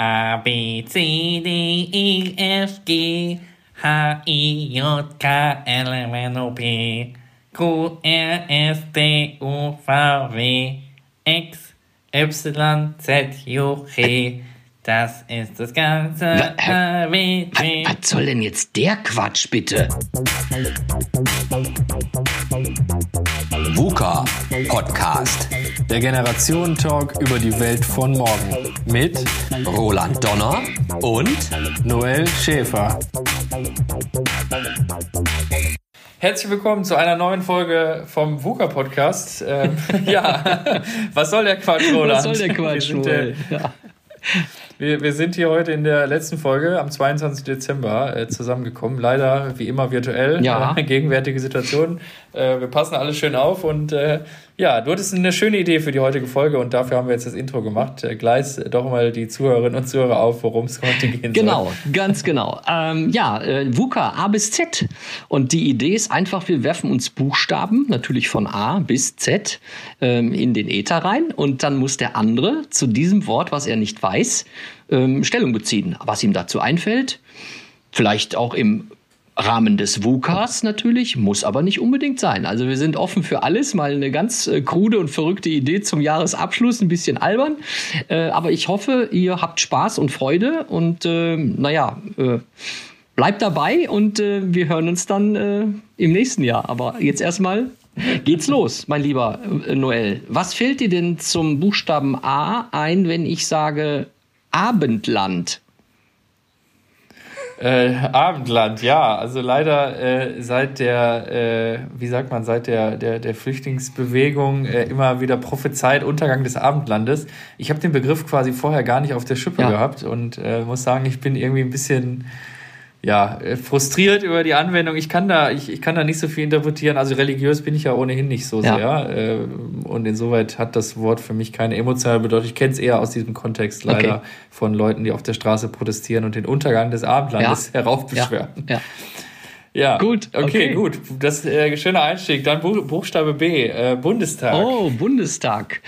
A, B, C, D, E, F, G, H, I, J, K, L, M, N, O, P, Q, R, S, T, U, V, W, X, Y, Z, U, G. Das ist das ganze. Was soll denn jetzt der Quatsch, bitte? VUCA Podcast. Der Generationen-Talk über die Welt von morgen. Mit Roland Donner und Noel Schäfer. Herzlich willkommen zu einer neuen Folge vom VUCA Podcast. Ähm, ja, was soll der Quatsch, Roland? Was soll der Quatsch, Ja. Wir, wir sind hier heute in der letzten Folge am 22. Dezember äh, zusammengekommen. Leider wie immer virtuell. Ja. Äh, gegenwärtige Situation. Äh, wir passen alles schön auf und äh, ja, du hattest eine schöne Idee für die heutige Folge und dafür haben wir jetzt das Intro gemacht. Äh, gleis doch mal die Zuhörerinnen und Zuhörer auf, worum es heute gehen Genau, soll. ganz genau. Ähm, ja, äh, VUCA A bis Z. Und die Idee ist einfach, wir werfen uns Buchstaben, natürlich von A bis Z, ähm, in den Äther rein. Und dann muss der andere zu diesem Wort, was er nicht weiß, ähm, Stellung beziehen. Was ihm dazu einfällt. Vielleicht auch im Rahmen des VUCAs natürlich, muss aber nicht unbedingt sein. Also wir sind offen für alles, mal eine ganz äh, krude und verrückte Idee zum Jahresabschluss, ein bisschen albern. Äh, aber ich hoffe, ihr habt Spaß und Freude und äh, naja, äh, bleibt dabei und äh, wir hören uns dann äh, im nächsten Jahr. Aber jetzt erstmal geht's los, mein lieber äh, Noel. Was fällt dir denn zum Buchstaben A ein, wenn ich sage Abendland? Äh, Abendland, ja. Also leider äh, seit der, äh, wie sagt man, seit der, der, der Flüchtlingsbewegung äh, immer wieder prophezeit Untergang des Abendlandes. Ich habe den Begriff quasi vorher gar nicht auf der Schippe Ja. gehabt und äh, muss sagen, ich bin irgendwie ein bisschen ja, äh, frustriert über die Anwendung. Ich kann da, ich, ich kann da nicht so viel interpretieren. Also religiös bin ich ja ohnehin nicht so Ja. sehr. Äh, und insoweit hat das Wort für mich keine emotionale Bedeutung. Ich kenne es eher aus diesem Kontext leider Okay. von Leuten, die auf der Straße protestieren und den Untergang des Abendlandes heraufbeschwören. Ja. Ja. Gut, Okay, okay. gut. Das äh, schöner Einstieg. Dann Buch, Buchstabe B, äh, Bundestag. Oh, Bundestag.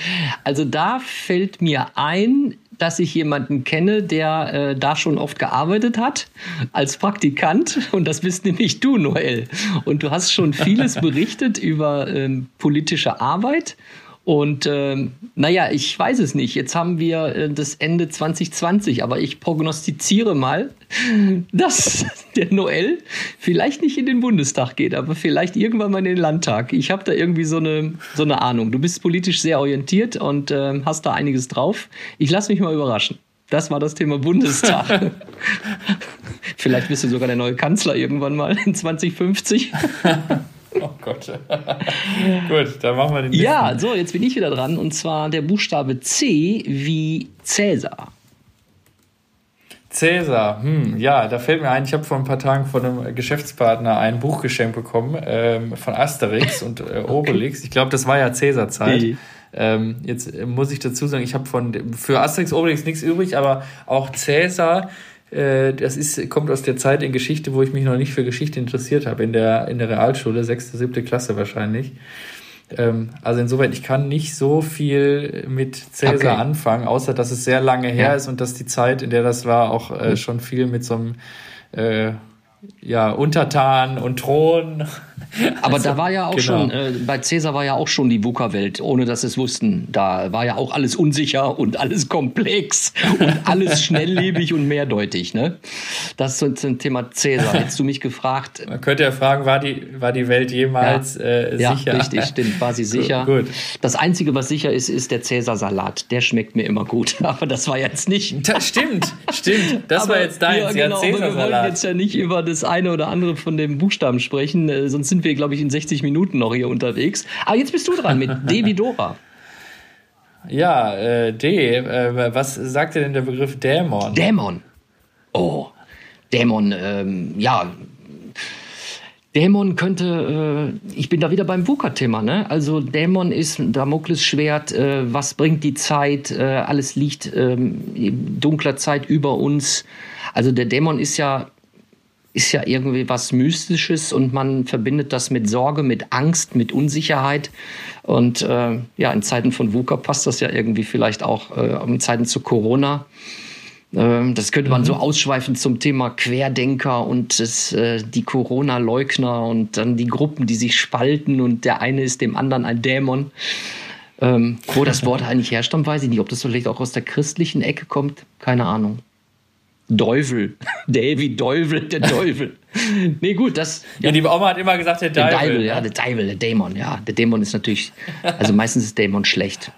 Also da fällt mir ein, dass ich jemanden kenne, der äh, da schon oft gearbeitet hat als Praktikant. Und das bist nämlich du, Noel. Und du hast schon vieles berichtet über ähm, politische Arbeit. Und ähm, naja, ich weiß es nicht. Jetzt haben wir äh, das Ende 2020, aber ich prognostiziere mal, dass der Noel vielleicht nicht in den Bundestag geht, aber vielleicht irgendwann mal in den Landtag. Ich habe da irgendwie so eine, so eine Ahnung. Du bist politisch sehr orientiert und ähm, hast da einiges drauf. Ich lasse mich mal überraschen. Das war das Thema Bundestag. vielleicht bist du sogar der neue Kanzler irgendwann mal in 2050. Oh Gott. Gut, dann machen wir den Ja, nächsten. so, jetzt bin ich wieder dran. Und zwar der Buchstabe C wie Cäsar. Cäsar, hm, ja, da fällt mir ein, ich habe vor ein paar Tagen von einem Geschäftspartner ein Buch geschenkt bekommen ähm, von Asterix und äh, Obelix. Ich glaube, das war ja Cäsar-Zeit. Nee. Ähm, jetzt muss ich dazu sagen, ich habe von für Asterix Obelix nichts übrig, aber auch Cäsar, das ist, kommt aus der Zeit in Geschichte, wo ich mich noch nicht für Geschichte interessiert habe, in der, in der Realschule, sechste, siebte Klasse wahrscheinlich. Ähm, also insoweit, ich kann nicht so viel mit Cäsar Okay. anfangen, außer dass es sehr lange her Ja. ist und dass die Zeit, in der das war, auch äh, schon viel mit so einem äh, ja, Untertan und Thron. Aber da war ja auch genau. schon, äh, bei Cäsar war ja auch schon die VUCA-Welt, ohne dass sie es wussten. Da war ja auch alles unsicher und alles komplex und alles schnelllebig und mehrdeutig. Ne? Das ist zum Thema Cäsar. Hättest du mich gefragt, Man könnte ja fragen, war die, war die Welt jemals äh, ja, sicher? richtig, stimmt, war sie sicher. Gut. Das Einzige, was sicher ist, ist der Cäsar-Salat. Der schmeckt mir immer gut. Aber das war jetzt nicht. Das stimmt, stimmt. Das war Aber jetzt deins, ja, ja, genau, aber wir wollen Cäsarsalat. jetzt ja nicht über das eine oder andere von dem Buchstaben sprechen, äh, sonst sind wir, glaube ich, in 60 Minuten noch hier unterwegs. Aber jetzt bist du dran mit D wie Dora. Ja, äh, D. Äh, was sagt dir denn der Begriff Dämon? Dämon. Oh, Dämon, ähm, ja. Dämon könnte, äh, ich bin da wieder beim VUCA-Thema, ne? Also Dämon ist ein Damoklesschwert, äh, was bringt die Zeit, äh, alles liegt ähm, in dunkler Zeit über uns. Also der Dämon ist ja, ist ja irgendwie was Mystisches und man verbindet das mit Sorge, mit Angst, mit Unsicherheit. Und äh, ja, in Zeiten von VUCA passt das ja irgendwie vielleicht auch äh, in Zeiten zu Corona Ähm, das könnte man mhm. so ausschweifen zum Thema Querdenker und das, äh, die Corona-Leugner und dann die Gruppen, die sich spalten und der eine ist dem anderen ein Dämon. Ähm, wo das Wort eigentlich herstammt, weiß ich nicht. Ob das vielleicht auch aus der christlichen Ecke kommt, keine Ahnung. Teufel. Davy Teufel, der Teufel. nee, gut, das. Ja, ja, die Oma hat immer gesagt, der Teufel, ja, der Teufel, der Dämon, ja. Der Dämon ist natürlich, also meistens ist Dämon schlecht.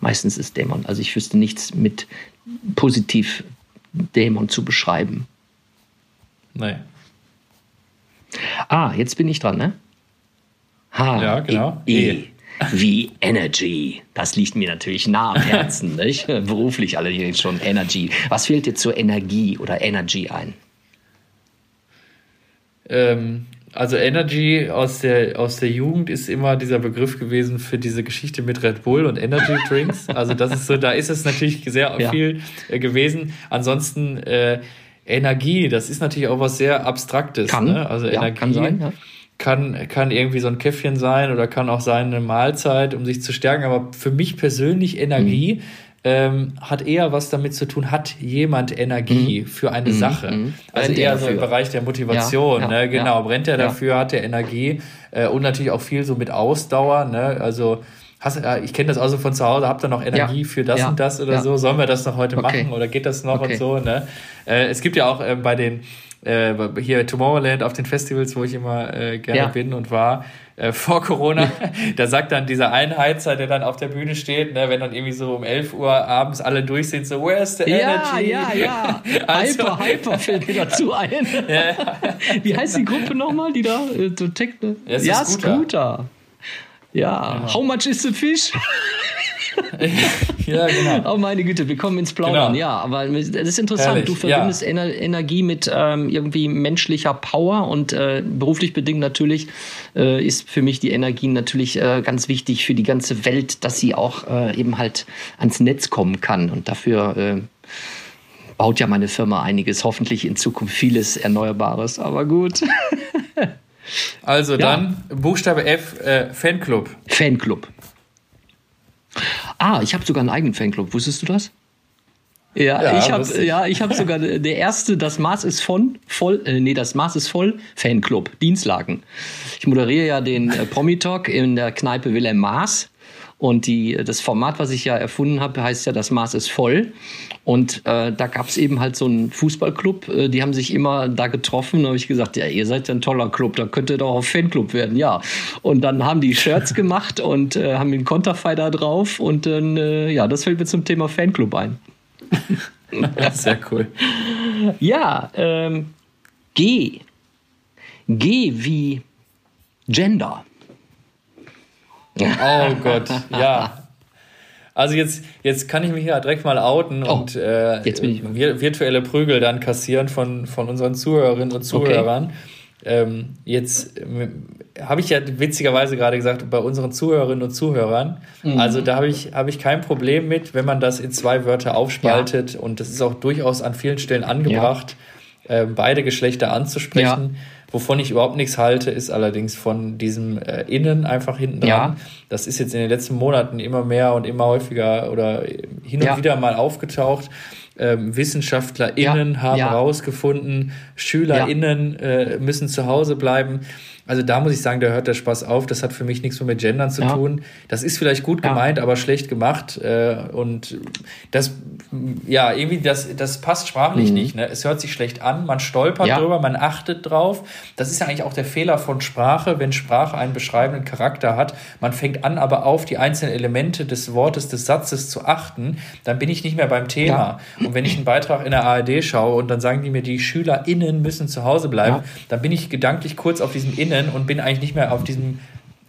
Meistens ist Dämon. Also ich wüsste nichts mit positiv Dämon zu beschreiben. Nein. Ah, jetzt bin ich dran, ne? H. Ja, genau. E. e wie Energy. Das liegt mir natürlich nah am Herzen, nicht? Beruflich alle hier schon Energy. Was fehlt dir zur Energie oder Energy ein? Ähm, also Energy aus der, aus der Jugend ist immer dieser Begriff gewesen für diese Geschichte mit Red Bull und Energy Drinks. Also das ist so, da ist es natürlich sehr ja. viel äh, gewesen. Ansonsten äh, Energie, das ist natürlich auch was sehr Abstraktes. Kann, ne? Also ja, Energie kann sein, ja kann, kann irgendwie so ein Käffchen sein oder kann auch sein eine Mahlzeit, um sich zu stärken. Aber für mich persönlich Energie mhm. ähm, hat eher was damit zu tun, hat jemand Energie mhm. für eine mhm. Sache. Mhm. Also eher so im Bereich der Motivation. Ja, ja, ne? Genau, ja. brennt er dafür, hat er Energie äh, und natürlich auch viel so mit Ausdauer. Ne? Also Hast, äh, ich kenne das also von zu Hause, habt ihr noch Energie ja. für das ja. und das oder ja. so? Sollen wir das noch heute okay. machen oder geht das noch okay. und so? Ne? Äh, es gibt ja auch äh, bei den äh, hier Tomorrowland auf den Festivals, wo ich immer äh, gerne ja. bin und war, äh, vor Corona, da sagt dann dieser Einheizer, der dann auf der Bühne steht, ne, wenn dann irgendwie so um 11 Uhr abends alle durch sind, so, where's the energy? Ja, ja, ja. also, Hyper, Hyper fällt mir dazu ein. ja. Wie heißt die Gruppe nochmal, die da, äh, Techno? Ja, ja Scooter. Scooter. Ja, how much is the fish? ja, genau. Oh meine Güte, wir kommen ins Plaudern. Genau. Ja, aber das ist interessant. Herrlich. Du verbindest ja. Ener Energie mit ähm, irgendwie menschlicher Power und äh, beruflich bedingt natürlich äh, ist für mich die Energie natürlich äh, ganz wichtig für die ganze Welt, dass sie auch äh, eben halt ans Netz kommen kann. Und dafür äh, baut ja meine Firma einiges, hoffentlich in Zukunft vieles Erneuerbares. Aber gut. Also dann Buchstabe F, äh, Fanclub. Fanclub. Ah, ich habe sogar einen eigenen Fanclub. Wusstest du das? Ja, ja, ich habe ja, ich habe sogar der erste, das Maß ist von voll, äh, nee, das Maß ist voll Fanclub Dienstlagen. Ich moderiere ja den äh, Promi Talk in der Kneipe Wilhelm Maß und die, das Format, was ich ja erfunden habe, heißt ja, das Maß ist voll. Und äh, da gab es eben halt so einen Fußballclub, äh, die haben sich immer da getroffen. Da habe ich gesagt, ja, ihr seid ja ein toller Club, da könnt ihr doch auch Fanclub werden, ja. Und dann haben die Shirts gemacht und äh, haben den Konterfei da drauf. Und dann, äh, ja, das fällt mir zum Thema Fanclub ein. Sehr cool. Ja, ähm, G. G wie Gender. Oh Gott, ja. Also jetzt, jetzt kann ich mich ja direkt mal outen oh, und äh, virtuelle Prügel dann kassieren von, von unseren Zuhörerinnen und Zuhörern. Okay. Ähm, jetzt äh, habe ich ja witzigerweise gerade gesagt, bei unseren Zuhörerinnen und Zuhörern, mhm. also da habe ich, hab ich kein Problem mit, wenn man das in zwei Wörter aufspaltet ja. und das ist auch durchaus an vielen Stellen angebracht, ja. äh, beide Geschlechter anzusprechen. Ja. Wovon ich überhaupt nichts halte, ist allerdings von diesem äh, Innen einfach hinten dran. Ja. Das ist jetzt in den letzten Monaten immer mehr und immer häufiger oder hin und ja. wieder mal aufgetaucht. Ähm, WissenschaftlerInnen ja. haben herausgefunden, SchülerInnen äh, müssen zu Hause bleiben. Also da muss ich sagen, da hört der Spaß auf. Das hat für mich nichts mehr mit Gendern zu ja. tun. Das ist vielleicht gut gemeint, aber schlecht gemacht. Äh, und das, ja, irgendwie, das, das passt sprachlich mhm. nicht. Ne? Es hört sich schlecht an, man stolpert ja. drüber, man achtet drauf. Das ist ja eigentlich auch der Fehler von Sprache, wenn Sprache einen beschreibenden Charakter hat. Man fängt an, aber auf die einzelnen Elemente des Wortes, des Satzes zu achten. Dann bin ich nicht mehr beim Thema. Ja. Und wenn ich einen Beitrag in der ARD schaue und dann sagen die mir, die SchülerInnen müssen zu Hause bleiben, dann bin ich gedanklich kurz auf diesem Innen Innen und bin eigentlich nicht mehr auf diesem.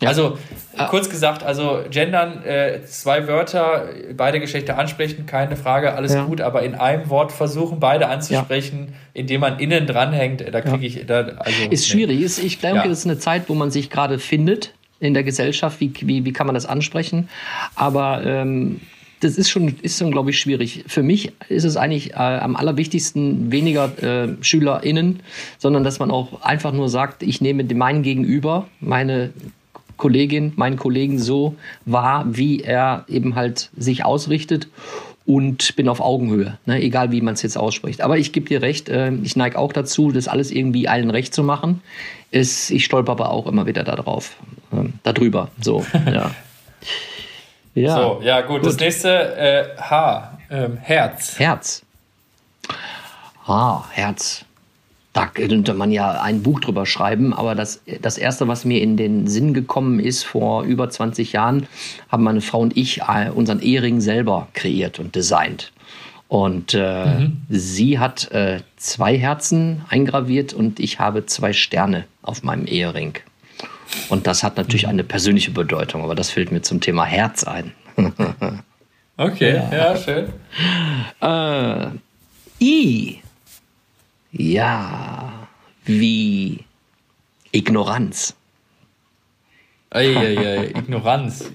Ja. Also ah. kurz gesagt, also gendern, äh, zwei Wörter, beide Geschlechter ansprechen, keine Frage, alles ja. gut, aber in einem Wort versuchen, beide anzusprechen, ja. indem man innen dranhängt, da kriege ich. Da, also, ist schwierig. Ist, ich glaube, das ist eine Zeit, wo man sich gerade findet in der Gesellschaft. Wie, wie, wie kann man das ansprechen? Aber ähm, das ist schon, ist schon, glaube ich, schwierig. Für mich ist es eigentlich äh, am allerwichtigsten weniger äh, SchülerInnen, sondern dass man auch einfach nur sagt, ich nehme meinen Gegenüber, meine Kollegin, meinen Kollegen so wahr, wie er eben halt sich ausrichtet. und bin auf Augenhöhe, ne? egal wie man es jetzt ausspricht. Aber ich gebe dir recht, äh, ich neige auch dazu, das alles irgendwie allen recht zu machen. Ist, ich stolper aber auch immer wieder darauf, äh, darüber. So, ja. Ja. So, ja, gut. gut. Das nächste äh, H, ähm, Herz. Herz. Ah, Herz da könnte man ja ein Buch drüber schreiben, aber das, das Erste, was mir in den Sinn gekommen ist, vor über 20 Jahren, haben meine Frau und ich äh, unseren Ehering selber kreiert und designt. Und äh, mhm. sie hat äh, zwei Herzen eingraviert und ich habe zwei Sterne auf meinem Ehering. Und das hat natürlich mhm. eine persönliche Bedeutung, aber das fällt mir zum Thema Herz ein. okay, ja, ja schön. Äh, I ja, wie Ignoranz. Eieiei, Ignoranz.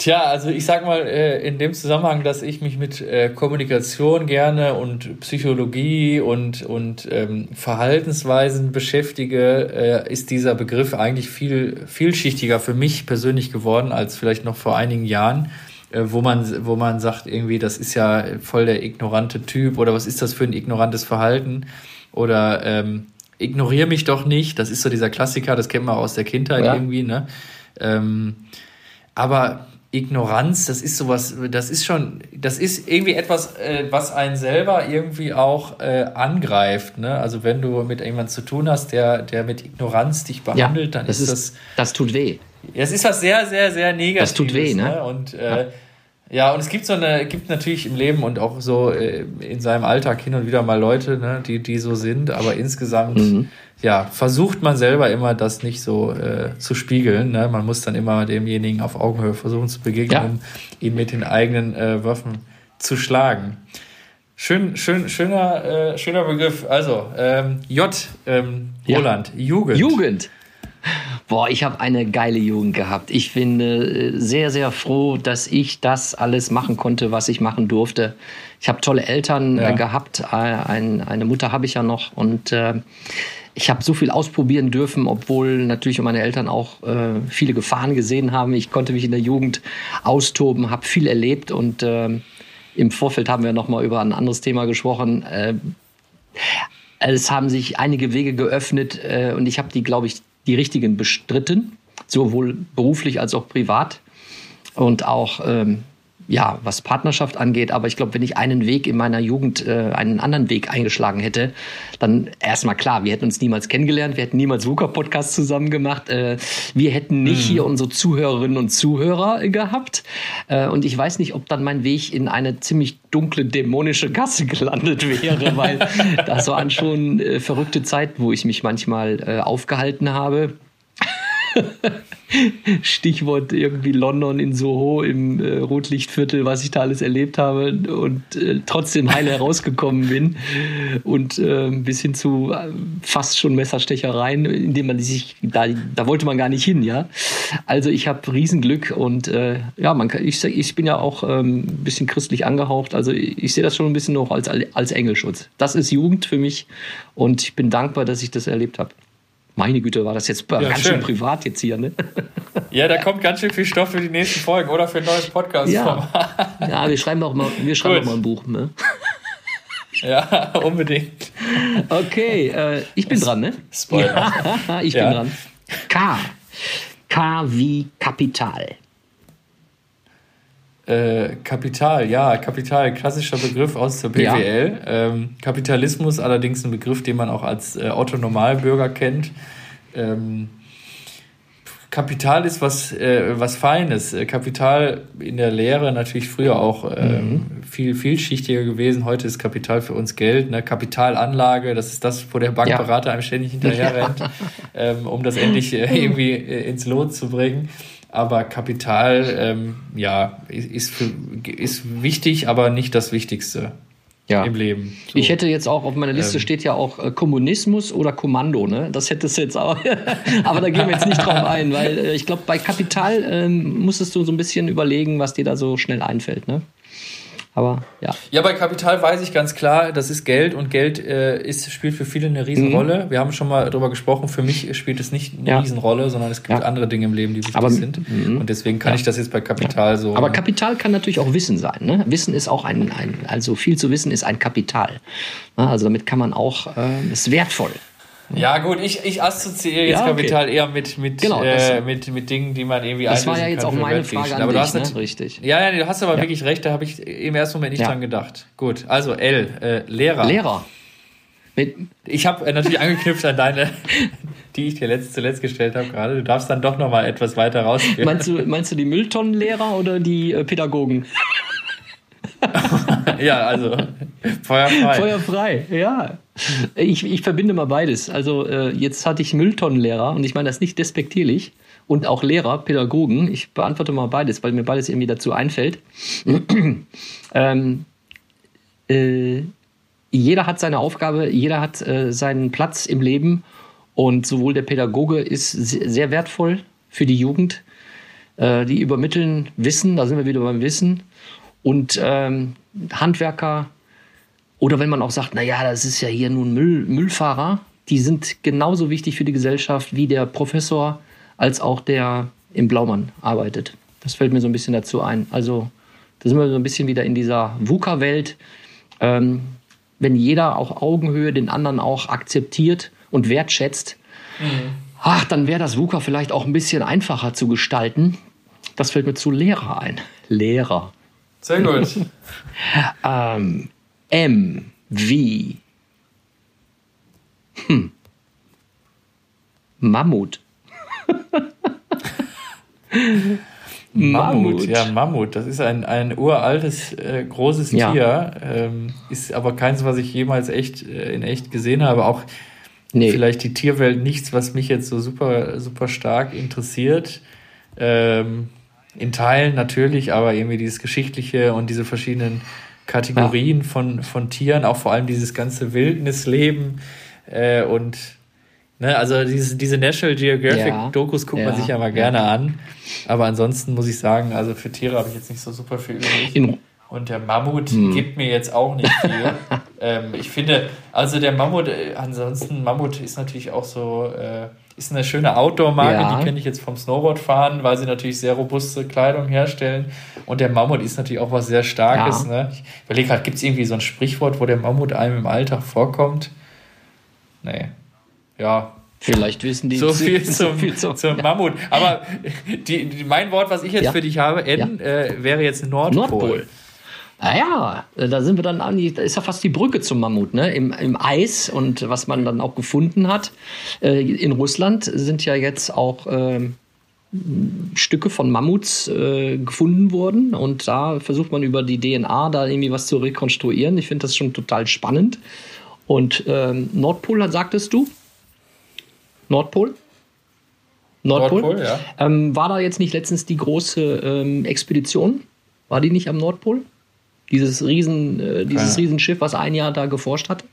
Tja, also ich sag mal äh, in dem Zusammenhang, dass ich mich mit äh, Kommunikation gerne und Psychologie und, und ähm, Verhaltensweisen beschäftige, äh, ist dieser Begriff eigentlich viel vielschichtiger für mich persönlich geworden als vielleicht noch vor einigen Jahren. Äh, wo man, wo man sagt, irgendwie, das ist ja voll der ignorante Typ oder was ist das für ein ignorantes Verhalten? Oder ähm, ignoriere mich doch nicht, das ist so dieser Klassiker, das kennt man aus der Kindheit ja. irgendwie, ne? Ähm, aber Ignoranz, das ist sowas, das ist schon, das ist irgendwie etwas, äh, was einen selber irgendwie auch äh, angreift. Ne? Also wenn du mit jemandem zu tun hast, der, der mit Ignoranz dich behandelt, ja, dann ist, ist das. Das tut weh. Es ist was sehr, sehr, sehr Negatives. Das tut weh, ne? ne? Und äh, ja. Und es gibt so eine, gibt natürlich im Leben und auch so äh, in seinem Alltag hin und wieder mal Leute, ne, die, die so sind, aber insgesamt, mhm. ja, versucht man selber immer das nicht so äh, zu spiegeln. Ne? Man muss dann immer demjenigen auf Augenhöhe versuchen zu begegnen, ja. um ihn mit den eigenen äh, Waffen zu schlagen. Schön, schön, schöner, äh, schöner Begriff. Also, ähm, J, ähm, Roland, ja. Jugend. Jugend. Boah, ich habe eine geile Jugend gehabt. Ich bin äh, sehr, sehr froh, dass ich das alles machen konnte, was ich machen durfte. Ich habe tolle Eltern äh, ja. äh, gehabt. Äh, ein, eine Mutter habe ich ja noch. Und äh, ich habe so viel ausprobieren dürfen, obwohl natürlich meine Eltern auch äh, viele Gefahren gesehen haben. Ich konnte mich in der Jugend austoben, habe viel erlebt. Und im Vorfeld haben wir noch mal über ein anderes Thema gesprochen. es haben sich einige Wege geöffnet und ich habe die, glaube ich, die richtigen bestritten, sowohl beruflich als auch privat. Und auch ähm, ja, was Partnerschaft angeht. Aber ich glaube, wenn ich einen Weg in meiner Jugend, äh, einen anderen Weg eingeschlagen hätte, dann erstmal klar, wir hätten uns niemals kennengelernt, wir hätten niemals VUCA-Podcast zusammen gemacht, äh, wir hätten nicht mhm. hier unsere Zuhörerinnen und Zuhörer gehabt. Äh, und ich weiß nicht, ob dann mein Weg in eine ziemlich dunkle, dämonische Gasse gelandet wäre, weil das waren schon äh, verrückte Zeiten, wo ich mich manchmal äh, aufgehalten habe. Stichwort irgendwie London in Soho im äh, Rotlichtviertel, was ich da alles erlebt habe und äh, trotzdem heil herausgekommen bin und äh, bis hin zu äh, fast schon Messerstechereien, indem man sich da, da wollte man gar nicht hin, ja. Also ich habe Riesenglück und äh, ja, man kann, ich, ich bin ja auch ähm, ein bisschen christlich angehaucht, also ich, ich sehe das schon ein bisschen noch als, als Engelschutz. Das ist Jugend für mich und ich bin dankbar, dass ich das erlebt habe. Meine Güte, war das jetzt ja, ganz schön. schön. privat jetzt hier, ne? Ja, da kommt ganz schön viel Stoff für die nächsten Folgen oder für ein neues Podcast. Ja, ja wir schreiben auch mal, wir schreiben auch mal ein Buch, ne? Ja, unbedingt. Okay, äh, ich bin dran, ne? Spoiler. Ja, ich bin dran. K. K wie Kapital. Äh, Kapital, ja, Kapital, klassischer Begriff aus der BWL. Ja. Ähm, Kapitalismus allerdings ein Begriff, den man auch als äh, Otto-Normalbürger kennt. Ähm, Kapital ist was, äh, was Feines. Äh, Kapital in der Lehre natürlich früher auch ähm, mhm. viel vielschichtiger gewesen. Heute ist Kapital für uns Geld. Ne? Kapitalanlage, das ist das, wo der Bankberater ja. einem ständig hinterher rennt, ähm, um das endlich äh, irgendwie äh, ins Lot zu bringen. Aber Kapital, ähm, ja, ist, für, ist wichtig, aber nicht das Wichtigste ja. im Leben. So. Ich hätte jetzt auch auf meiner Liste ähm. steht ja auch äh, Kommunismus oder Kommando, ne? Das hättest du jetzt auch. aber da gehen wir jetzt nicht drauf ein, weil äh, ich glaube, bei Kapital ähm, musstest du so ein bisschen überlegen, was dir da so schnell einfällt, ne? Aber ja. Ja, bei Kapital weiß ich ganz klar, das ist Geld und Geld äh, ist, spielt für viele eine Riesenrolle. Mhm. Wir haben schon mal darüber gesprochen, für mich spielt es nicht eine ja. Riesenrolle, sondern es gibt ja. andere Dinge im Leben, die wichtig Aber, sind. Mhm. Und deswegen kann ja. ich das jetzt bei Kapital so. Aber Kapital kann natürlich auch Wissen sein. Ne? Wissen ist auch ein, ein, also viel zu wissen ist ein Kapital. Also damit kann man auch, äh, ist wertvoll. Ja, gut, ich, ich assoziiere jetzt ja, okay. Kapital eher mit, mit, genau, äh, mit, mit Dingen, die man irgendwie Das war ja jetzt auch meine Frage an aber dich, du hast ne? richtig. Ja, ja, du hast aber ja. wirklich recht, da habe ich im ersten Moment nicht ja. dran gedacht. Gut, also L, äh, Lehrer. Lehrer. Mit ich habe äh, natürlich angeknüpft an deine, die ich dir letzt, zuletzt gestellt habe gerade. Du darfst dann doch noch mal etwas weiter rausgehen. Meinst du, meinst du die Mülltonnenlehrer oder die äh, Pädagogen? ja, also feuerfrei. Feuerfrei, ja. Ich, ich verbinde mal beides. Also äh, jetzt hatte ich Mülltonnenlehrer und ich meine das nicht despektierlich und auch Lehrer, Pädagogen. Ich beantworte mal beides, weil mir beides irgendwie dazu einfällt. ähm, äh, jeder hat seine Aufgabe, jeder hat äh, seinen Platz im Leben und sowohl der Pädagoge ist sehr wertvoll für die Jugend. Äh, die übermitteln Wissen, da sind wir wieder beim Wissen und ähm, Handwerker oder wenn man auch sagt, naja, das ist ja hier nun Müll, Müllfahrer, die sind genauso wichtig für die Gesellschaft wie der Professor als auch der im Blaumann arbeitet. Das fällt mir so ein bisschen dazu ein. Also da sind wir so ein bisschen wieder in dieser VUCA-Welt. Ähm, wenn jeder auf Augenhöhe den anderen auch akzeptiert und wertschätzt, mhm. ach, dann wäre das VUCA vielleicht auch ein bisschen einfacher zu gestalten. Das fällt mir zu Lehrer ein. Lehrer. Sehr gut. ähm, M wie hm. Mammut. Mammut. Mammut, ja, Mammut. Das ist ein, ein uraltes, äh, großes ja. Tier. Ähm, ist aber keins, was ich jemals echt äh, in echt gesehen habe. Auch nee. vielleicht die Tierwelt nichts, was mich jetzt so super, super stark interessiert. Ähm, in Teilen natürlich, aber irgendwie dieses Geschichtliche und diese verschiedenen Kategorien ja. von, von Tieren, auch vor allem dieses ganze Wildnisleben äh, und ne, also diese, diese National Geographic-Dokus guckt man sich ja mal gerne an. Aber ansonsten muss ich sagen, also für Tiere habe ich jetzt nicht so super viel übrig. In und der Mammut hm. gibt mir jetzt auch nicht viel. ähm, ich finde, also der Mammut, äh, ansonsten, Mammut ist natürlich auch so, äh, ist eine schöne Outdoor-Marke, ja. die kenne ich jetzt vom Snowboardfahren, weil sie natürlich sehr robuste Kleidung herstellen. Und der Mammut ist natürlich auch was sehr Starkes. Ja. Ne? Ich überlege gerade, gibt es irgendwie so ein Sprichwort, wo der Mammut einem im Alltag vorkommt? Nee. Ja, Vielleicht wissen die so viel zum, so viel zum, zum ja. Mammut. Aber die, die, mein Wort, was ich jetzt ja. für dich habe, N, ja. äh, wäre jetzt Nordpol. Nordpol. Naja, da sind wir dann an, da ist ja fast die Brücke zum Mammut, ne? Im, Im Eis und was man dann auch gefunden hat. Äh, in Russland sind ja jetzt auch äh, Stücke von Mammuts äh, gefunden worden und da versucht man über die DNA da irgendwie was zu rekonstruieren. Ich finde das schon total spannend. Und ähm, Nordpol, sagtest du? Nordpol? Nordpol, Nordpol ja. Ähm, war da jetzt nicht letztens die große ähm, Expedition? War die nicht am Nordpol? Dieses, Riesen, äh, dieses ja. Riesenschiff, was ein Jahr da geforscht hat?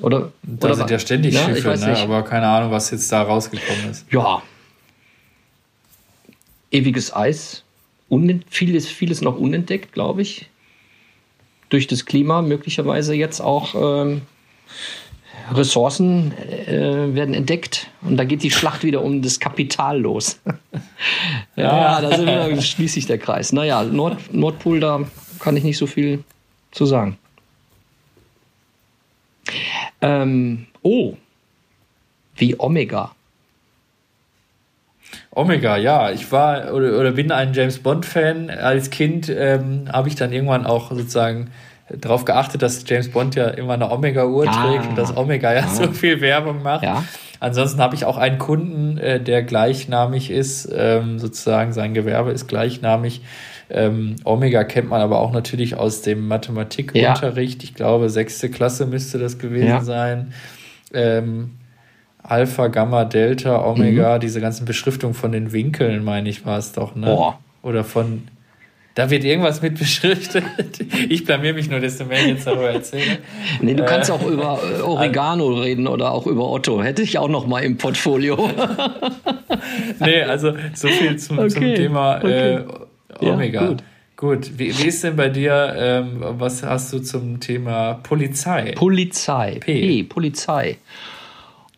Oder, da oder sind ja ständig ja, Schiffe, ne? aber keine Ahnung, was jetzt da rausgekommen ist. Ja. Ewiges Eis. Unent vieles, vieles noch unentdeckt, glaube ich. Durch das Klima möglicherweise jetzt auch ähm, Ressourcen äh, werden entdeckt und da geht die Schlacht wieder um das Kapital los. ja, ja, da, wir, schließt sich der Kreis. Naja, Nord, Nordpol, da kann ich nicht so viel zu sagen. Ähm, oh, wie Omega. Omega, ja. Ich war oder, oder bin ein James Bond-Fan. Als Kind ähm, habe ich dann irgendwann auch sozusagen darauf geachtet, dass James Bond ja immer eine Omega-Uhr ah, trägt und dass Omega ja, ja, so viel Werbung macht. Ja. Ansonsten habe ich auch einen Kunden, äh, der gleichnamig ist, ähm, sozusagen sein Gewerbe ist gleichnamig. Ähm, Omega kennt man aber auch natürlich aus dem Mathematikunterricht. Ja. Ich glaube, sechste Klasse müsste das gewesen ja. sein. Ähm, Alpha, Gamma, Delta, Omega, mhm. diese ganzen Beschriftungen von den Winkeln, meine ich, war es doch, ne? Boah. Oder von. Da wird irgendwas mit beschriftet. Ich blamier mich nur, desto mehr ich jetzt darüber erzähle. Nee, du kannst äh, auch über äh, Oregano reden oder auch über Otto. Hätte ich auch noch mal im Portfolio. nee, also so viel zum, okay. zum Thema okay. äh, Omega. Ja, Gut, wie, wie ist denn bei dir, ähm, was hast du zum Thema Polizei? Polizei. P. P. Polizei.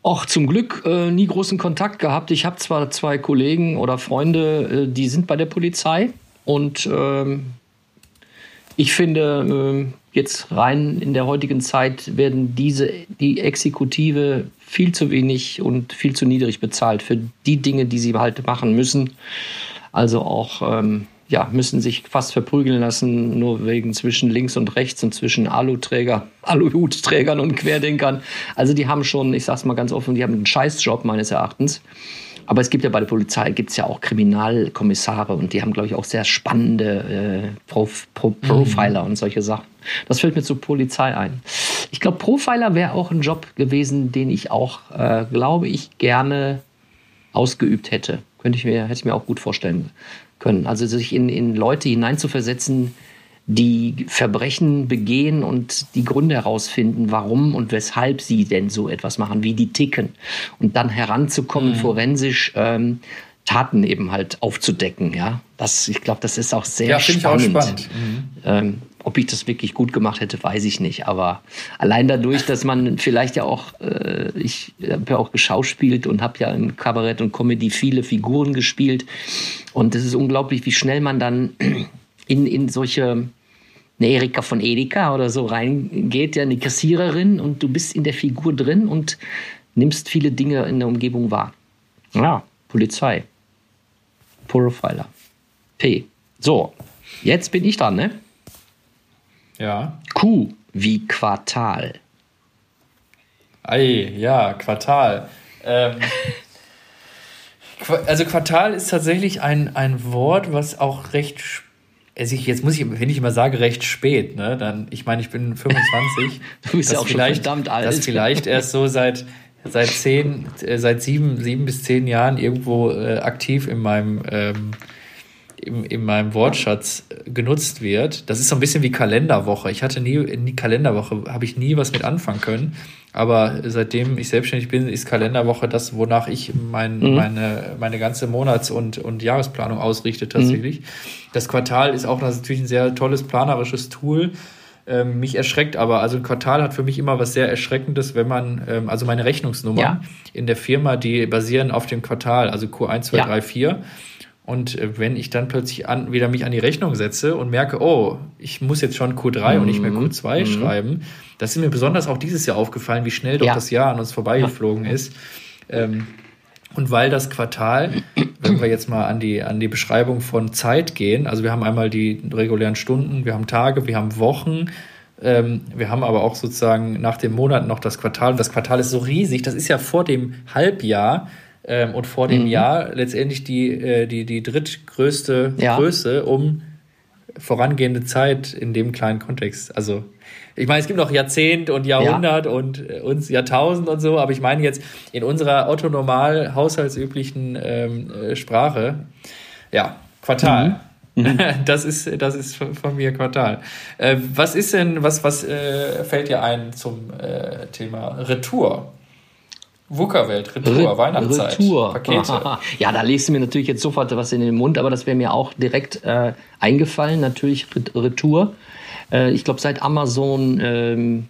Och, zum Glück äh, nie großen Kontakt gehabt. Ich habe zwar zwei Kollegen oder Freunde, äh, die sind bei der Polizei und ähm, ich finde, äh, jetzt rein in der heutigen Zeit werden diese, die Exekutive viel zu wenig und viel zu niedrig bezahlt für die Dinge, die sie halt machen müssen. Also auch ähm, ja, müssen sich fast verprügeln lassen, nur wegen zwischen links und rechts und zwischen Aluträger, Aluhutträgern und Querdenkern. Also die haben schon, ich sag's mal ganz offen, die haben einen Scheißjob meines Erachtens. Aber es gibt ja bei der Polizei gibt's ja auch Kriminalkommissare und die haben, glaube ich, auch sehr spannende äh, Prof, Pro, mhm. Profiler mhm. und solche Sachen. Das fällt mir zur Polizei ein. Ich glaube, Profiler wäre auch ein Job gewesen, den ich auch, äh, glaube ich, gerne ausgeübt hätte. Könnte ich mir, hätte ich mir auch gut vorstellen können. Also sich in, in Leute hineinzuversetzen, die Verbrechen begehen und die Gründe herausfinden, warum und weshalb sie denn so etwas machen, wie die ticken. Und dann heranzukommen, mhm. forensisch ähm, Taten eben halt aufzudecken. Ja, das, ich glaube, das ist auch sehr ja, spannend. Ich auch spannend. Mhm. Ähm, ob ich das wirklich gut gemacht hätte, weiß ich nicht. Aber allein dadurch, dass man vielleicht ja auch, äh, ich habe ja auch geschauspielt und habe ja im Kabarett und Comedy viele Figuren gespielt. Und es ist unglaublich, wie schnell man dann in, in solche eine Erika von Edeka oder so reingeht, ja, eine Kassiererin und du bist in der Figur drin und nimmst viele Dinge in der Umgebung wahr. Ja, Polizei. Profiler. P. So, jetzt bin ich dran, ne? Ja. Q wie Quartal. Ei, ja, Quartal. Ähm, also Quartal ist tatsächlich ein, ein Wort, was auch recht, also ich, jetzt muss ich, wenn ich immer sage, recht spät, ne, dann, ich meine, ich bin 25. du bist ja auch schon verdammt alt. Das vielleicht erst so seit, seit zehn, äh, seit sieben, sieben bis zehn Jahren irgendwo äh, aktiv in meinem ähm, in, in meinem Wortschatz genutzt wird. Das ist so ein bisschen wie Kalenderwoche. Ich hatte nie, in die Kalenderwoche habe ich nie was mit anfangen können. Aber seitdem ich selbstständig bin, ist Kalenderwoche das, wonach ich mein, mhm. meine, meine ganze Monats- und, und Jahresplanung ausrichte tatsächlich. Mhm. Das Quartal ist auch natürlich ein sehr tolles planerisches Tool. Ähm, mich erschreckt aber, also ein Quartal hat für mich immer was sehr Erschreckendes, wenn man, ähm, also meine Rechnungsnummern ja. in der Firma, die basieren auf dem Quartal, also Q1, 2, ja. 3, 4. Und äh, wenn ich dann plötzlich an, wieder mich an die Rechnung setze und merke, oh, ich muss jetzt schon Q3 mhm. und nicht mehr mhm. Q2 mhm. schreiben, das ist mir besonders auch dieses Jahr aufgefallen, wie schnell doch ja. das Jahr an uns vorbeigeflogen ist. Ähm, und weil das Quartal, wenn wir jetzt mal an die, an die Beschreibung von Zeit gehen, also wir haben einmal die regulären Stunden, wir haben Tage, wir haben Wochen, ähm, wir haben aber auch sozusagen nach dem Monat noch das Quartal. Und das Quartal ist so riesig, das ist ja vor dem Halbjahr ähm, und vor dem mhm. Jahr letztendlich die, äh, die, die drittgrößte ja. Größe um vorangehende Zeit in dem kleinen Kontext. Also ich meine, es gibt noch Jahrzehnt und Jahrhundert ja. und äh, uns Jahrtausend und so, aber ich meine jetzt in unserer autonormal haushaltsüblichen ähm, äh, Sprache, ja, Quartal. Mhm. Mhm. Das ist, das ist von mir Quartal. Äh, was ist denn, was, was äh, fällt dir ein zum äh, Thema Retour? Wuckerwelt, Retour, Re Weihnachtszeit, Retour. Pakete. Ja, da legst du mir natürlich jetzt sofort was in den Mund, aber das wäre mir auch direkt äh, eingefallen, natürlich Retour. Äh, ich glaube, seit Amazon ähm,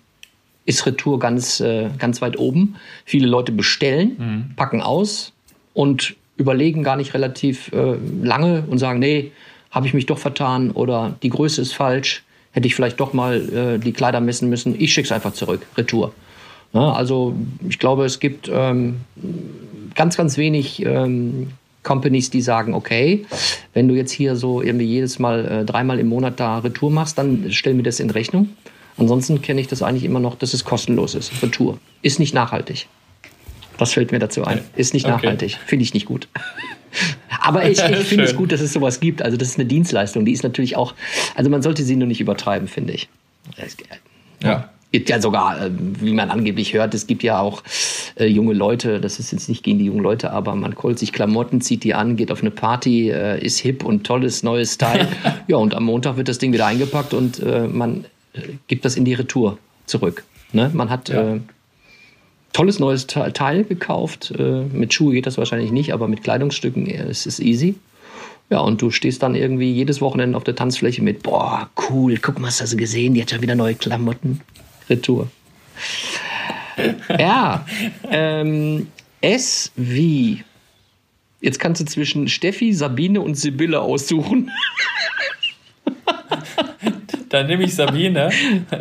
ist Retour ganz, äh, ganz weit oben. Viele Leute bestellen, mhm. packen aus und überlegen gar nicht relativ äh, lange und sagen, nee, habe ich mich doch vertan oder die Größe ist falsch, hätte ich vielleicht doch mal äh, die Kleider messen müssen. Ich schicke es einfach zurück, Retour. Ja, also ich glaube, es gibt ähm, ganz, ganz wenig ähm, Companies, die sagen, okay, wenn du jetzt hier so irgendwie jedes Mal äh, dreimal im Monat da Retour machst, dann stell mir das in Rechnung. Ansonsten kenne ich das eigentlich immer noch, dass es kostenlos ist. Retour. Ist nicht nachhaltig. Das fällt mir dazu ein. Ist nicht okay. nachhaltig. Finde ich nicht gut. Aber ich, ich finde es gut, dass es sowas gibt. Also das ist eine Dienstleistung. Die ist natürlich auch, also man sollte sie nur nicht übertreiben, finde ich. Ja gibt ja sogar, äh, wie man angeblich hört, es gibt ja auch äh, junge Leute, das ist jetzt nicht gegen die jungen Leute, aber man holt sich Klamotten, zieht die an, geht auf eine Party, äh, ist hip und tolles neues Teil. ja, und am Montag wird das Ding wieder eingepackt und äh, man gibt das in die Retour zurück. Ne? Man hat ja. tolles neues Teil gekauft. Mit Schuhe geht das wahrscheinlich nicht, aber mit Kleidungsstücken ist es easy. Ja, und du stehst dann irgendwie jedes Wochenende auf der Tanzfläche mit, boah, cool, guck mal, hast du gesehen? Die hat ja wieder neue Klamotten. Retour. ja, ähm, S wie. Jetzt kannst du zwischen Steffi, Sabine und Sibylle aussuchen. Dann nehme ich Sabine.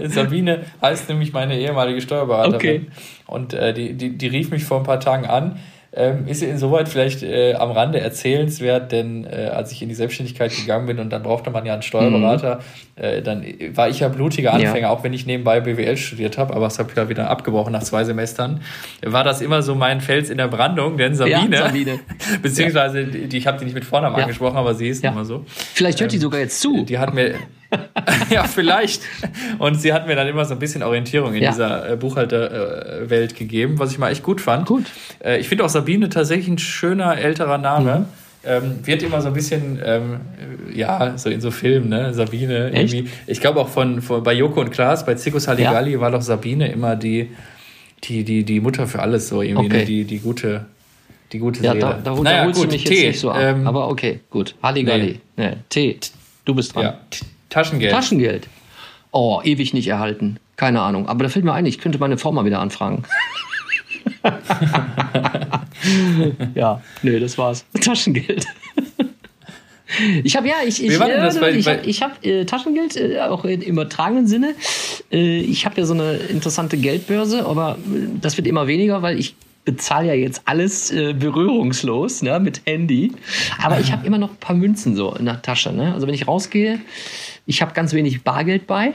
Sabine heißt nämlich meine ehemalige Steuerberaterin. Okay. Und äh, die, die, die rief mich vor ein paar Tagen an. Ähm, ist insoweit vielleicht äh, am Rande erzählenswert, denn äh, als ich in die Selbstständigkeit gegangen bin und dann brauchte man ja einen Steuerberater, mhm. äh, dann war ich ja blutiger Anfänger, ja. auch wenn ich nebenbei BWL studiert habe, aber das habe ich ja wieder abgebrochen nach zwei Semestern, war das immer so mein Fels in der Brandung, denn Sabine, ja, Sabine. beziehungsweise die, ich habe die nicht mit Vornamen ja. angesprochen, aber sie ist immer so. Vielleicht hört ähm, die sogar jetzt zu. Die hat mir ja, vielleicht. Und sie hat mir dann immer so ein bisschen Orientierung in ja. dieser äh, Buchhalterwelt gegeben, was ich mal echt gut fand. Gut. Äh, ich finde auch Sabine tatsächlich ein schöner älterer Name. Mhm. Ähm, wird immer so ein bisschen, ähm, ja, so in so Filmen, ne? Sabine Echt? irgendwie. Ich glaube auch von, von bei Joko und Klaas, bei Zirkus Halligalli ja. war doch Sabine immer die, die, die, die Mutter für alles, so irgendwie, ne? okay. ne? die, die gute, die gute ja, Seele. Da, da, naja, holst gut, du mich Tee. jetzt nicht so an. Ähm, aber okay, gut. Halligalli. Nee. Nee. Tee. Du bist dran. Ja. Taschengeld. Taschengeld. Oh, ewig nicht erhalten. Keine Ahnung. Aber da fällt mir ein, ich könnte meine Frau mal wieder anfragen. ja, nee, das war's. Taschengeld. Ich habe ja, ich, ich, äh, ich habe hab, äh, Taschengeld, äh, auch im übertragenen Sinne. Äh, ich habe ja so eine interessante Geldbörse, aber äh, das wird immer weniger, weil ich bezahle ja jetzt alles äh, berührungslos ne, mit Handy. Aber ich habe immer noch ein paar Münzen so in der Tasche. Ne? Also wenn ich rausgehe, ich habe ganz wenig Bargeld bei,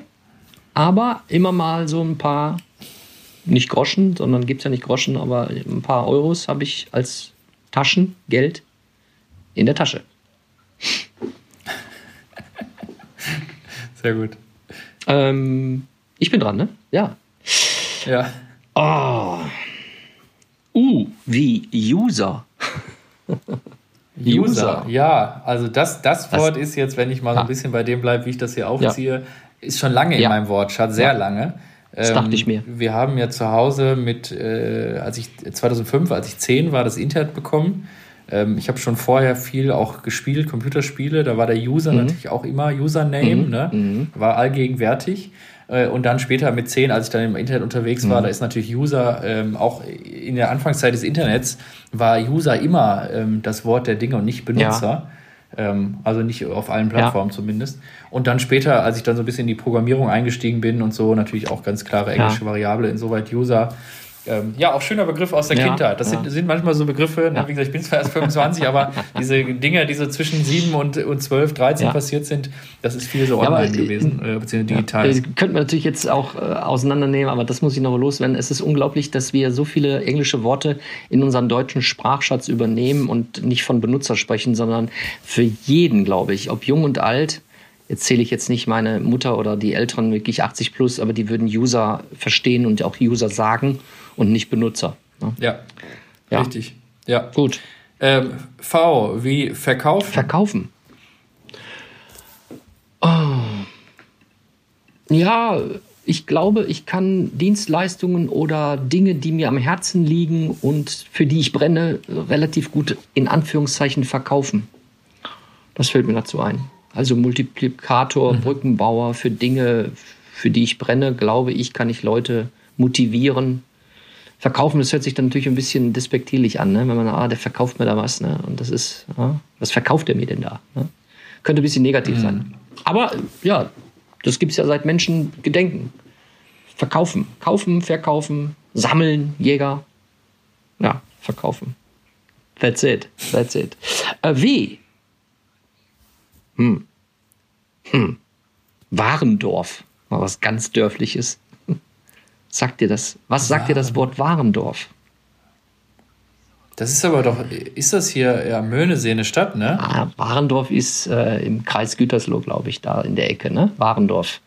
aber immer mal so ein paar, nicht Groschen, sondern gibt es ja nicht Groschen, aber ein paar Euros habe ich als Taschengeld in der Tasche. Sehr gut. Ähm, ich bin dran, ne? Ja. Ja. Oh. U wie User. User. Ja, also das, das Wort ist jetzt, wenn ich mal so ein bisschen bei dem bleibe, wie ich das hier aufziehe, ja. ist schon lange ja. in meinem Wortschatz, sehr ja. lange. Das ähm, dachte ich mir. Wir haben ja zu Hause mit, äh, als ich 2005, als ich 10 war, das Internet bekommen. Ähm, ich habe schon vorher viel auch gespielt, Computerspiele. Da war der User mhm. natürlich auch immer Username, mhm. ne? Mhm. war allgegenwärtig. Äh, und dann später mit 10, als ich dann im Internet unterwegs war, mhm. da ist natürlich User, ähm, auch in der Anfangszeit des Internets, war User immer ähm, das Wort der Dinge und nicht Benutzer. Ja. Ähm, also nicht auf allen Plattformen ja. zumindest. Und dann später, als ich dann so ein bisschen in die Programmierung eingestiegen bin und so, natürlich auch ganz klare englische ja. Variable, insoweit User. Ähm, ja, auch schöner Begriff aus der ja, Kindheit. Das ja. sind, sind, manchmal so Begriffe, ne, ja. wie gesagt, ich bin zwar erst 25, aber diese Dinge, die so zwischen 7 und, und 12, 13 passiert sind, das ist viel so online aber, gewesen, äh, beziehungsweise digital. Ja, könnte man natürlich jetzt auch äh, auseinandernehmen, aber das muss ich noch loswerden. Es ist unglaublich, dass wir so viele englische Worte in unseren deutschen Sprachschatz übernehmen und nicht von Benutzer sprechen, sondern für jeden, glaube ich, ob jung und alt, Jetzt zähle ich jetzt nicht meine Mutter oder die Älteren wirklich 80 plus, aber die würden User verstehen und auch User sagen und nicht Benutzer. Ne? Ja, ja, richtig. Ja. Gut. Ähm, v wie verkaufen. Verkaufen. Oh. Ja, ich glaube, ich kann Dienstleistungen oder Dinge, die mir am Herzen liegen und für die ich brenne, relativ gut in Anführungszeichen verkaufen. Das fällt mir dazu ein. Also Multiplikator, mhm. Brückenbauer für Dinge, für die ich brenne, glaube ich, kann ich Leute motivieren, verkaufen, das hört sich dann natürlich ein bisschen despektierlich an, ne? wenn man, ah, der verkauft mir da was. Ne? Und das ist, ah, was verkauft er mir denn da? Ne? Könnte ein bisschen negativ mhm. sein. Aber ja, das gibt es ja seit Menschen gedenken. Verkaufen. Kaufen, verkaufen, sammeln, Jäger. Ja, verkaufen. That's it. That's it. Äh, w. Hm. Hm. Warendorf. Mal was ganz Dörfliches. Sagt dir das? Was sagt dir das Wort Warendorf? Das ist aber doch, ist das hier ja, Möhnesee eine Stadt, ne? Ah, Warendorf ist äh, im Kreis Gütersloh, glaube ich, da in der Ecke, ne? Warendorf,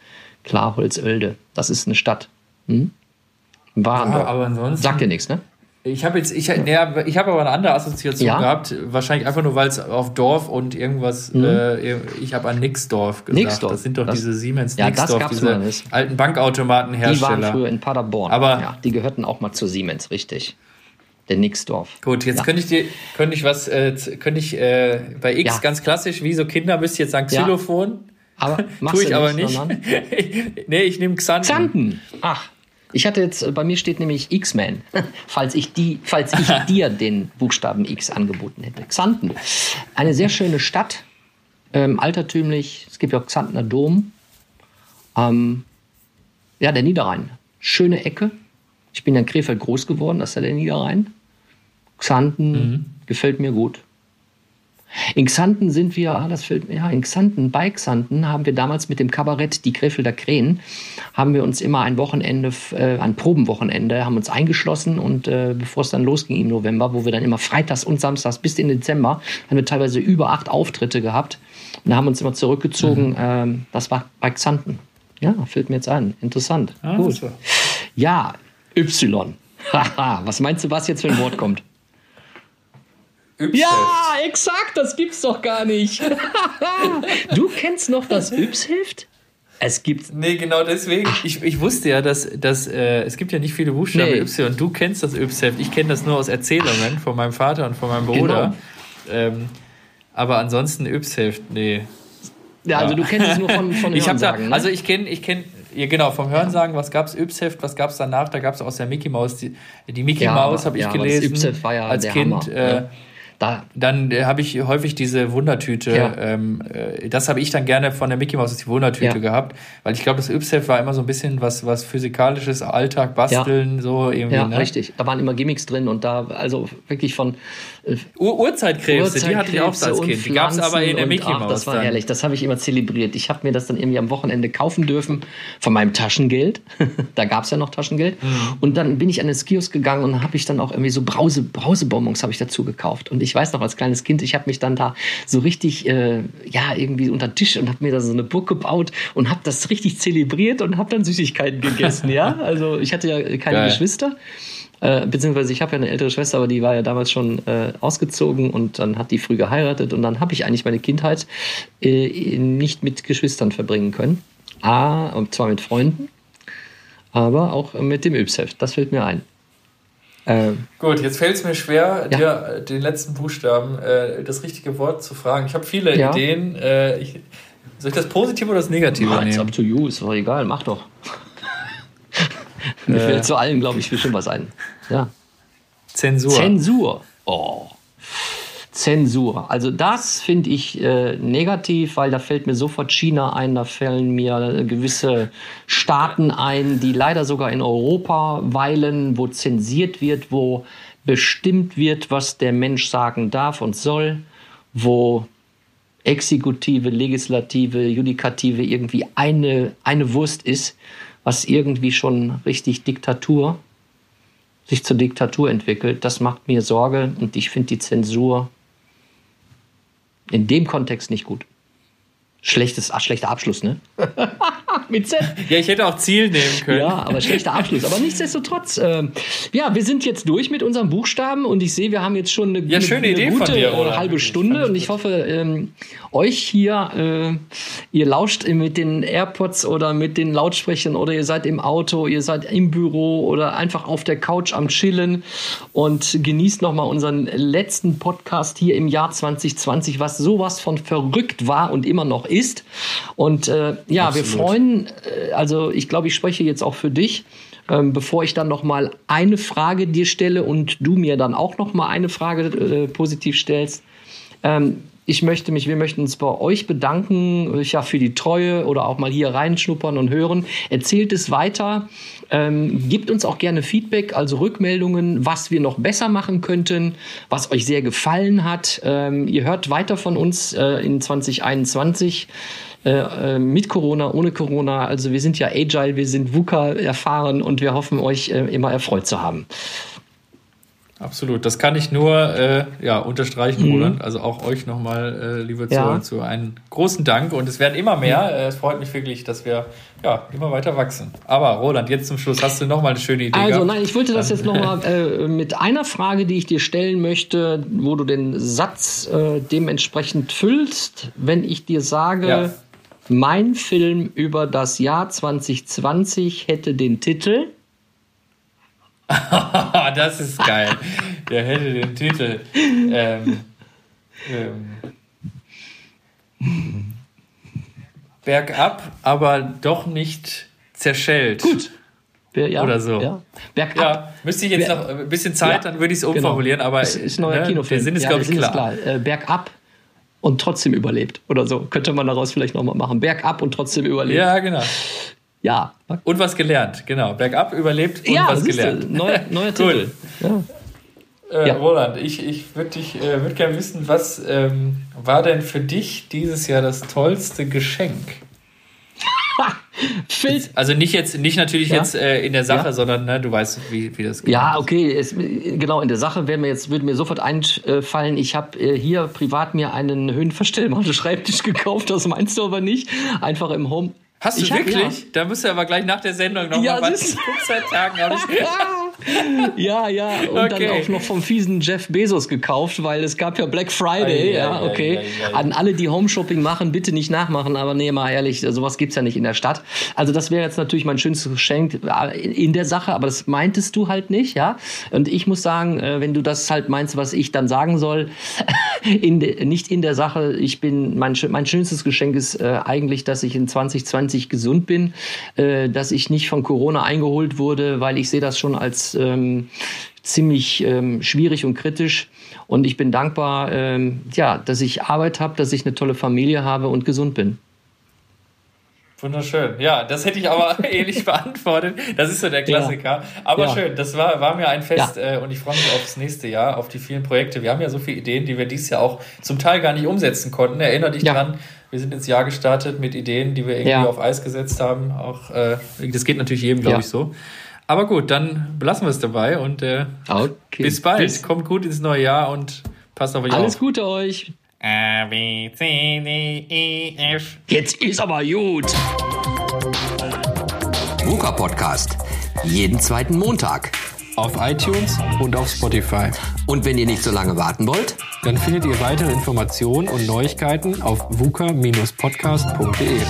Klarholzölde, das ist eine Stadt. Hm? Warendorf. Ja, aber ansonsten. Sagt dir nichts, ne? Ich habe jetzt, ich, nee, ich habe aber eine andere Assoziation ja? gehabt. Wahrscheinlich einfach nur, weil es auf Dorf und irgendwas, mhm. äh, ich habe an Nixdorf gesagt. Nixdorf. Das sind doch das, diese Siemens ja, Nixdorf, diese alten Bankautomatenhersteller. Die waren früher in Paderborn. Aber ja, die gehörten auch mal zu Siemens, richtig. der Nixdorf. Gut, jetzt ja. könnte ich dir, könnte ich was, äh, könnte ich äh, bei X Ja. ganz klassisch, wie so Kinder, müsst ihr jetzt sagen. Xylophon. Aber machst Tue ich aber nicht, nee, ich nehme Xanten. Xanten. Ach. Ich hatte jetzt, äh, bei mir steht nämlich X-Men, falls ich, die, falls ich dir den Buchstaben X angeboten hätte. Xanten. Eine sehr schöne Stadt, ähm, altertümlich. Es gibt ja auch Xantener Dom. Ähm, ja, der Niederrhein. Schöne Ecke. Ich bin in Krefeld groß geworden, das ist ja der Niederrhein. Xanten gefällt mir gut. In Xanten sind wir, ah, das fällt mir, ja, in Xanten, bei Xanten haben wir damals mit dem Kabarett Die Krefelder Krähen, haben wir uns immer ein Wochenende, äh, ein Probenwochenende, haben uns eingeschlossen und äh, bevor es dann losging im November, wo wir dann immer freitags und samstags bis in Dezember, haben wir teilweise über acht Auftritte gehabt und da haben wir uns immer zurückgezogen, ähm, das war bei Xanten. Ja, fällt mir jetzt ein. Interessant. Ah, Gut. Ja, Y. Haha, was meinst du, was jetzt für ein Wort kommt? Ypsheft. Ja, exakt, das gibt's doch gar nicht. du kennst noch das Ypsheft? Es gibt. Nee, genau deswegen. Ich, ich wusste ja, dass, dass äh, es gibt ja nicht viele Buchstaben Nee. Y. Du kennst das Ypsheft. Ich kenne das nur aus Erzählungen von meinem Vater und von meinem Bruder. Ähm, aber ansonsten Ypsheft, nee. Ja, also du kennst es nur von, von Ich habe da, Hörensagen, ne? also ich kenne, ich kenne, ja, genau, vom Hörensagen, was gab's Ypsheft, was gab's danach? Da gab's aus der Mickey Maus, die, die Mickey Ja, Maus habe ich ja, aber das gelesen Ypsheft war ja als Kind. Hammer, äh, ne? Da, Dann äh, habe ich häufig diese Wundertüte. Ja. Ähm, äh, das habe ich dann gerne von der Mickey Maus, die Wundertüte Ja. gehabt, weil ich glaube, das Ypsheft war immer so ein bisschen was, was physikalisches, Alltag, Basteln, so irgendwie. ja, ne? richtig. Da waren immer Gimmicks drin und da, also wirklich von äh, Ur Urzeitkrebse, die hatte ich auch als und Kind. Die gab es aber in der Pflanzen Mickey und, Maus. Ach, das war dann. herrlich, das habe ich immer zelebriert. Ich habe mir das dann irgendwie am Wochenende kaufen dürfen von meinem Taschengeld. da gab es ja noch Taschengeld. Mhm. Und dann bin ich an den Kiosk gegangen und habe ich dann auch irgendwie so Brause, Brausebonbons habe ich dazu gekauft. Und ich weiß noch, als kleines Kind, ich habe mich dann da so richtig, äh, ja, irgendwie unter den Tisch und habe mir da so eine Burg gebaut und habe das richtig zelebriert und habe dann Süßigkeiten gegessen, ja. Also ich hatte ja keine Geil. Geschwister. Äh, beziehungsweise ich habe ja eine ältere Schwester, aber die war ja damals schon äh, ausgezogen und dann hat die früh geheiratet und dann habe ich eigentlich meine Kindheit äh, nicht mit Geschwistern verbringen können. Ah, und zwar mit Freunden, aber auch mit dem Ypsheft. Das fällt mir ein. Ähm, Gut, jetzt fällt es mir schwer, Ja. dir äh, den letzten Buchstaben, äh, das richtige Wort zu fragen. Ich habe viele Ja. Ideen. Äh, ich, soll ich das Positive oder das Negative ah, it's nehmen? up to you, ist doch egal, mach doch. Mir fällt zu allen, glaube ich, bestimmt was ein. Ja. Zensur. Zensur. Oh. Zensur. Also das finde ich äh, negativ, weil da fällt mir sofort China ein, da fallen mir gewisse Staaten ein, die leider sogar in Europa weilen, wo zensiert wird, wo bestimmt wird, was der Mensch sagen darf und soll, wo Exekutive, Legislative, Judikative irgendwie eine, eine Wurst ist, was irgendwie schon richtig Diktatur sich zur Diktatur entwickelt. Das macht mir Sorge und ich finde die Zensur in dem Kontext nicht gut. Schlechtes, schlechter Abschluss, ne? Mit Z. Ja, ich hätte auch Ziel nehmen können. Ja, aber schlechter Abschluss. Aber nichtsdestotrotz, ähm, ja, wir sind jetzt durch mit unserem Buchstaben und ich sehe, wir haben jetzt schon eine, Ja, schöne eine Idee von gute dir, äh, halbe Stunde ich und ich hoffe, ähm, euch hier, äh, ihr lauscht mit den AirPods oder mit den Lautsprechern oder ihr seid im Auto, ihr seid im Büro oder einfach auf der Couch am Chillen und genießt nochmal unseren letzten Podcast hier im Jahr 2020, was sowas von verrückt war und immer noch ist. Und äh, ja, wir Absolut. freuen, äh, also ich glaube, ich spreche jetzt auch für dich. Ähm, bevor ich dann noch mal eine Frage dir stelle und du mir dann auch noch mal eine Frage äh, positiv stellst, ähm, ich möchte mich, wir möchten uns bei euch bedanken, äh, ja, für die Treue oder auch mal hier reinschnuppern und hören. Erzählt es weiter. Ähm, gebt uns auch gerne Feedback, also Rückmeldungen, was wir noch besser machen könnten, was euch sehr gefallen hat. Ähm, ihr hört weiter von uns äh, in 2021 äh, äh, mit Corona, ohne Corona. Also wir sind ja agile, wir sind VUCA erfahren und wir hoffen, euch äh, immer erfreut zu haben. Absolut. Das kann ich nur äh, ja, unterstreichen, Roland. Also auch euch nochmal, äh, liebe Mhm. Ja. Zuhörer, zu einen großen Dank. Und es werden immer mehr. Äh, es freut mich wirklich, dass wir ja, immer weiter wachsen. Aber Roland, jetzt zum Schluss hast du nochmal eine schöne Idee. Also gehabt? nein, ich wollte das jetzt nochmal äh, mit einer Frage, die ich dir stellen möchte, wo du den Satz äh, dementsprechend füllst, wenn ich dir sage, Ja. Mein Film über das Jahr 2020 hätte den Titel. Das ist geil. der hätte den Titel. Ähm, ähm, bergab, aber doch nicht zerschellt. Gut. Ja, oder so. Ja. Bergab. Ja, müsste ich jetzt Ber noch ein bisschen Zeit, ja, dann würde ich es umformulieren, genau. aber ist ein neuer ne, Kinofilm. Der Sinn ist, glaube ich, klar. klar. Äh, bergab und trotzdem überlebt oder so. Könnte man daraus vielleicht nochmal machen. Bergab und trotzdem überlebt. Ja, genau. Ja. Und was gelernt, genau. Bergab überlebt und ja, was gelernt. Neuer, neuer Titel. Ja. Äh, ja. Roland, ich, ich würde äh, würd gerne wissen, was ähm, war denn für dich dieses Jahr das tollste Geschenk? also nicht jetzt, nicht natürlich ja? jetzt äh, in der Sache, ja? sondern ne, du weißt, wie, wie das geht. Ja, okay, es, genau, in der Sache wäre mir jetzt, würde mir sofort einfallen, ich habe äh, hier privat mir einen höhenverstellbaren Schreibtisch gekauft, das meinst du aber nicht. Einfach im Home. Hast du ich wirklich? Hab, ja. Da müsst du aber gleich nach der Sendung noch ja, mal was. Seit Tagen habe ich. ja, ja. Und okay. dann auch noch vom fiesen Jeff Bezos gekauft, weil es gab ja Black Friday. Ei, ja, okay. Ei, ei, An alle, die Homeshopping machen, bitte nicht nachmachen. Aber nee, mal ehrlich, sowas gibt's ja nicht in der Stadt. Also das wäre jetzt natürlich mein schönstes Geschenk äh, in der Sache, aber das meintest du halt nicht, ja. Und ich muss sagen, äh, wenn du das halt meinst, was ich dann sagen soll, in de, nicht in der Sache. Ich bin mein, mein schönstes Geschenk ist äh, eigentlich, dass ich in 2020 gesund bin, äh, dass ich nicht von Corona eingeholt wurde, weil ich sehe das schon als ähm, ziemlich ähm, schwierig und kritisch. Und ich bin dankbar, ähm, ja, dass ich Arbeit habe, dass ich eine tolle Familie habe und gesund bin. Wunderschön. Ja, das hätte ich aber ähnlich beantwortet. Das ist so der Klassiker. Ja. Aber ja. schön, das war, war mir ein Fest ja. äh, und ich freue mich aufs nächste Jahr, auf die vielen Projekte. Wir haben ja so viele Ideen, die wir dieses Jahr auch zum Teil gar nicht umsetzen konnten. Erinnere dich dran, wir sind ins Jahr gestartet mit Ideen, die wir irgendwie auf Eis gesetzt haben. Auch äh, das geht natürlich jedem, glaube ich, so. Aber gut, dann belassen wir es dabei und äh, okay. bis bald. Bis. Kommt gut ins neue Jahr und passt auf euch Alles auf. Gute euch. A, B, C, D, E, F. Jetzt ist aber gut. VUCA Podcast. Jeden zweiten Montag. Auf iTunes und auf Spotify. Und wenn ihr nicht so lange warten wollt, dann findet ihr weitere Informationen und Neuigkeiten auf vuca-podcast.de.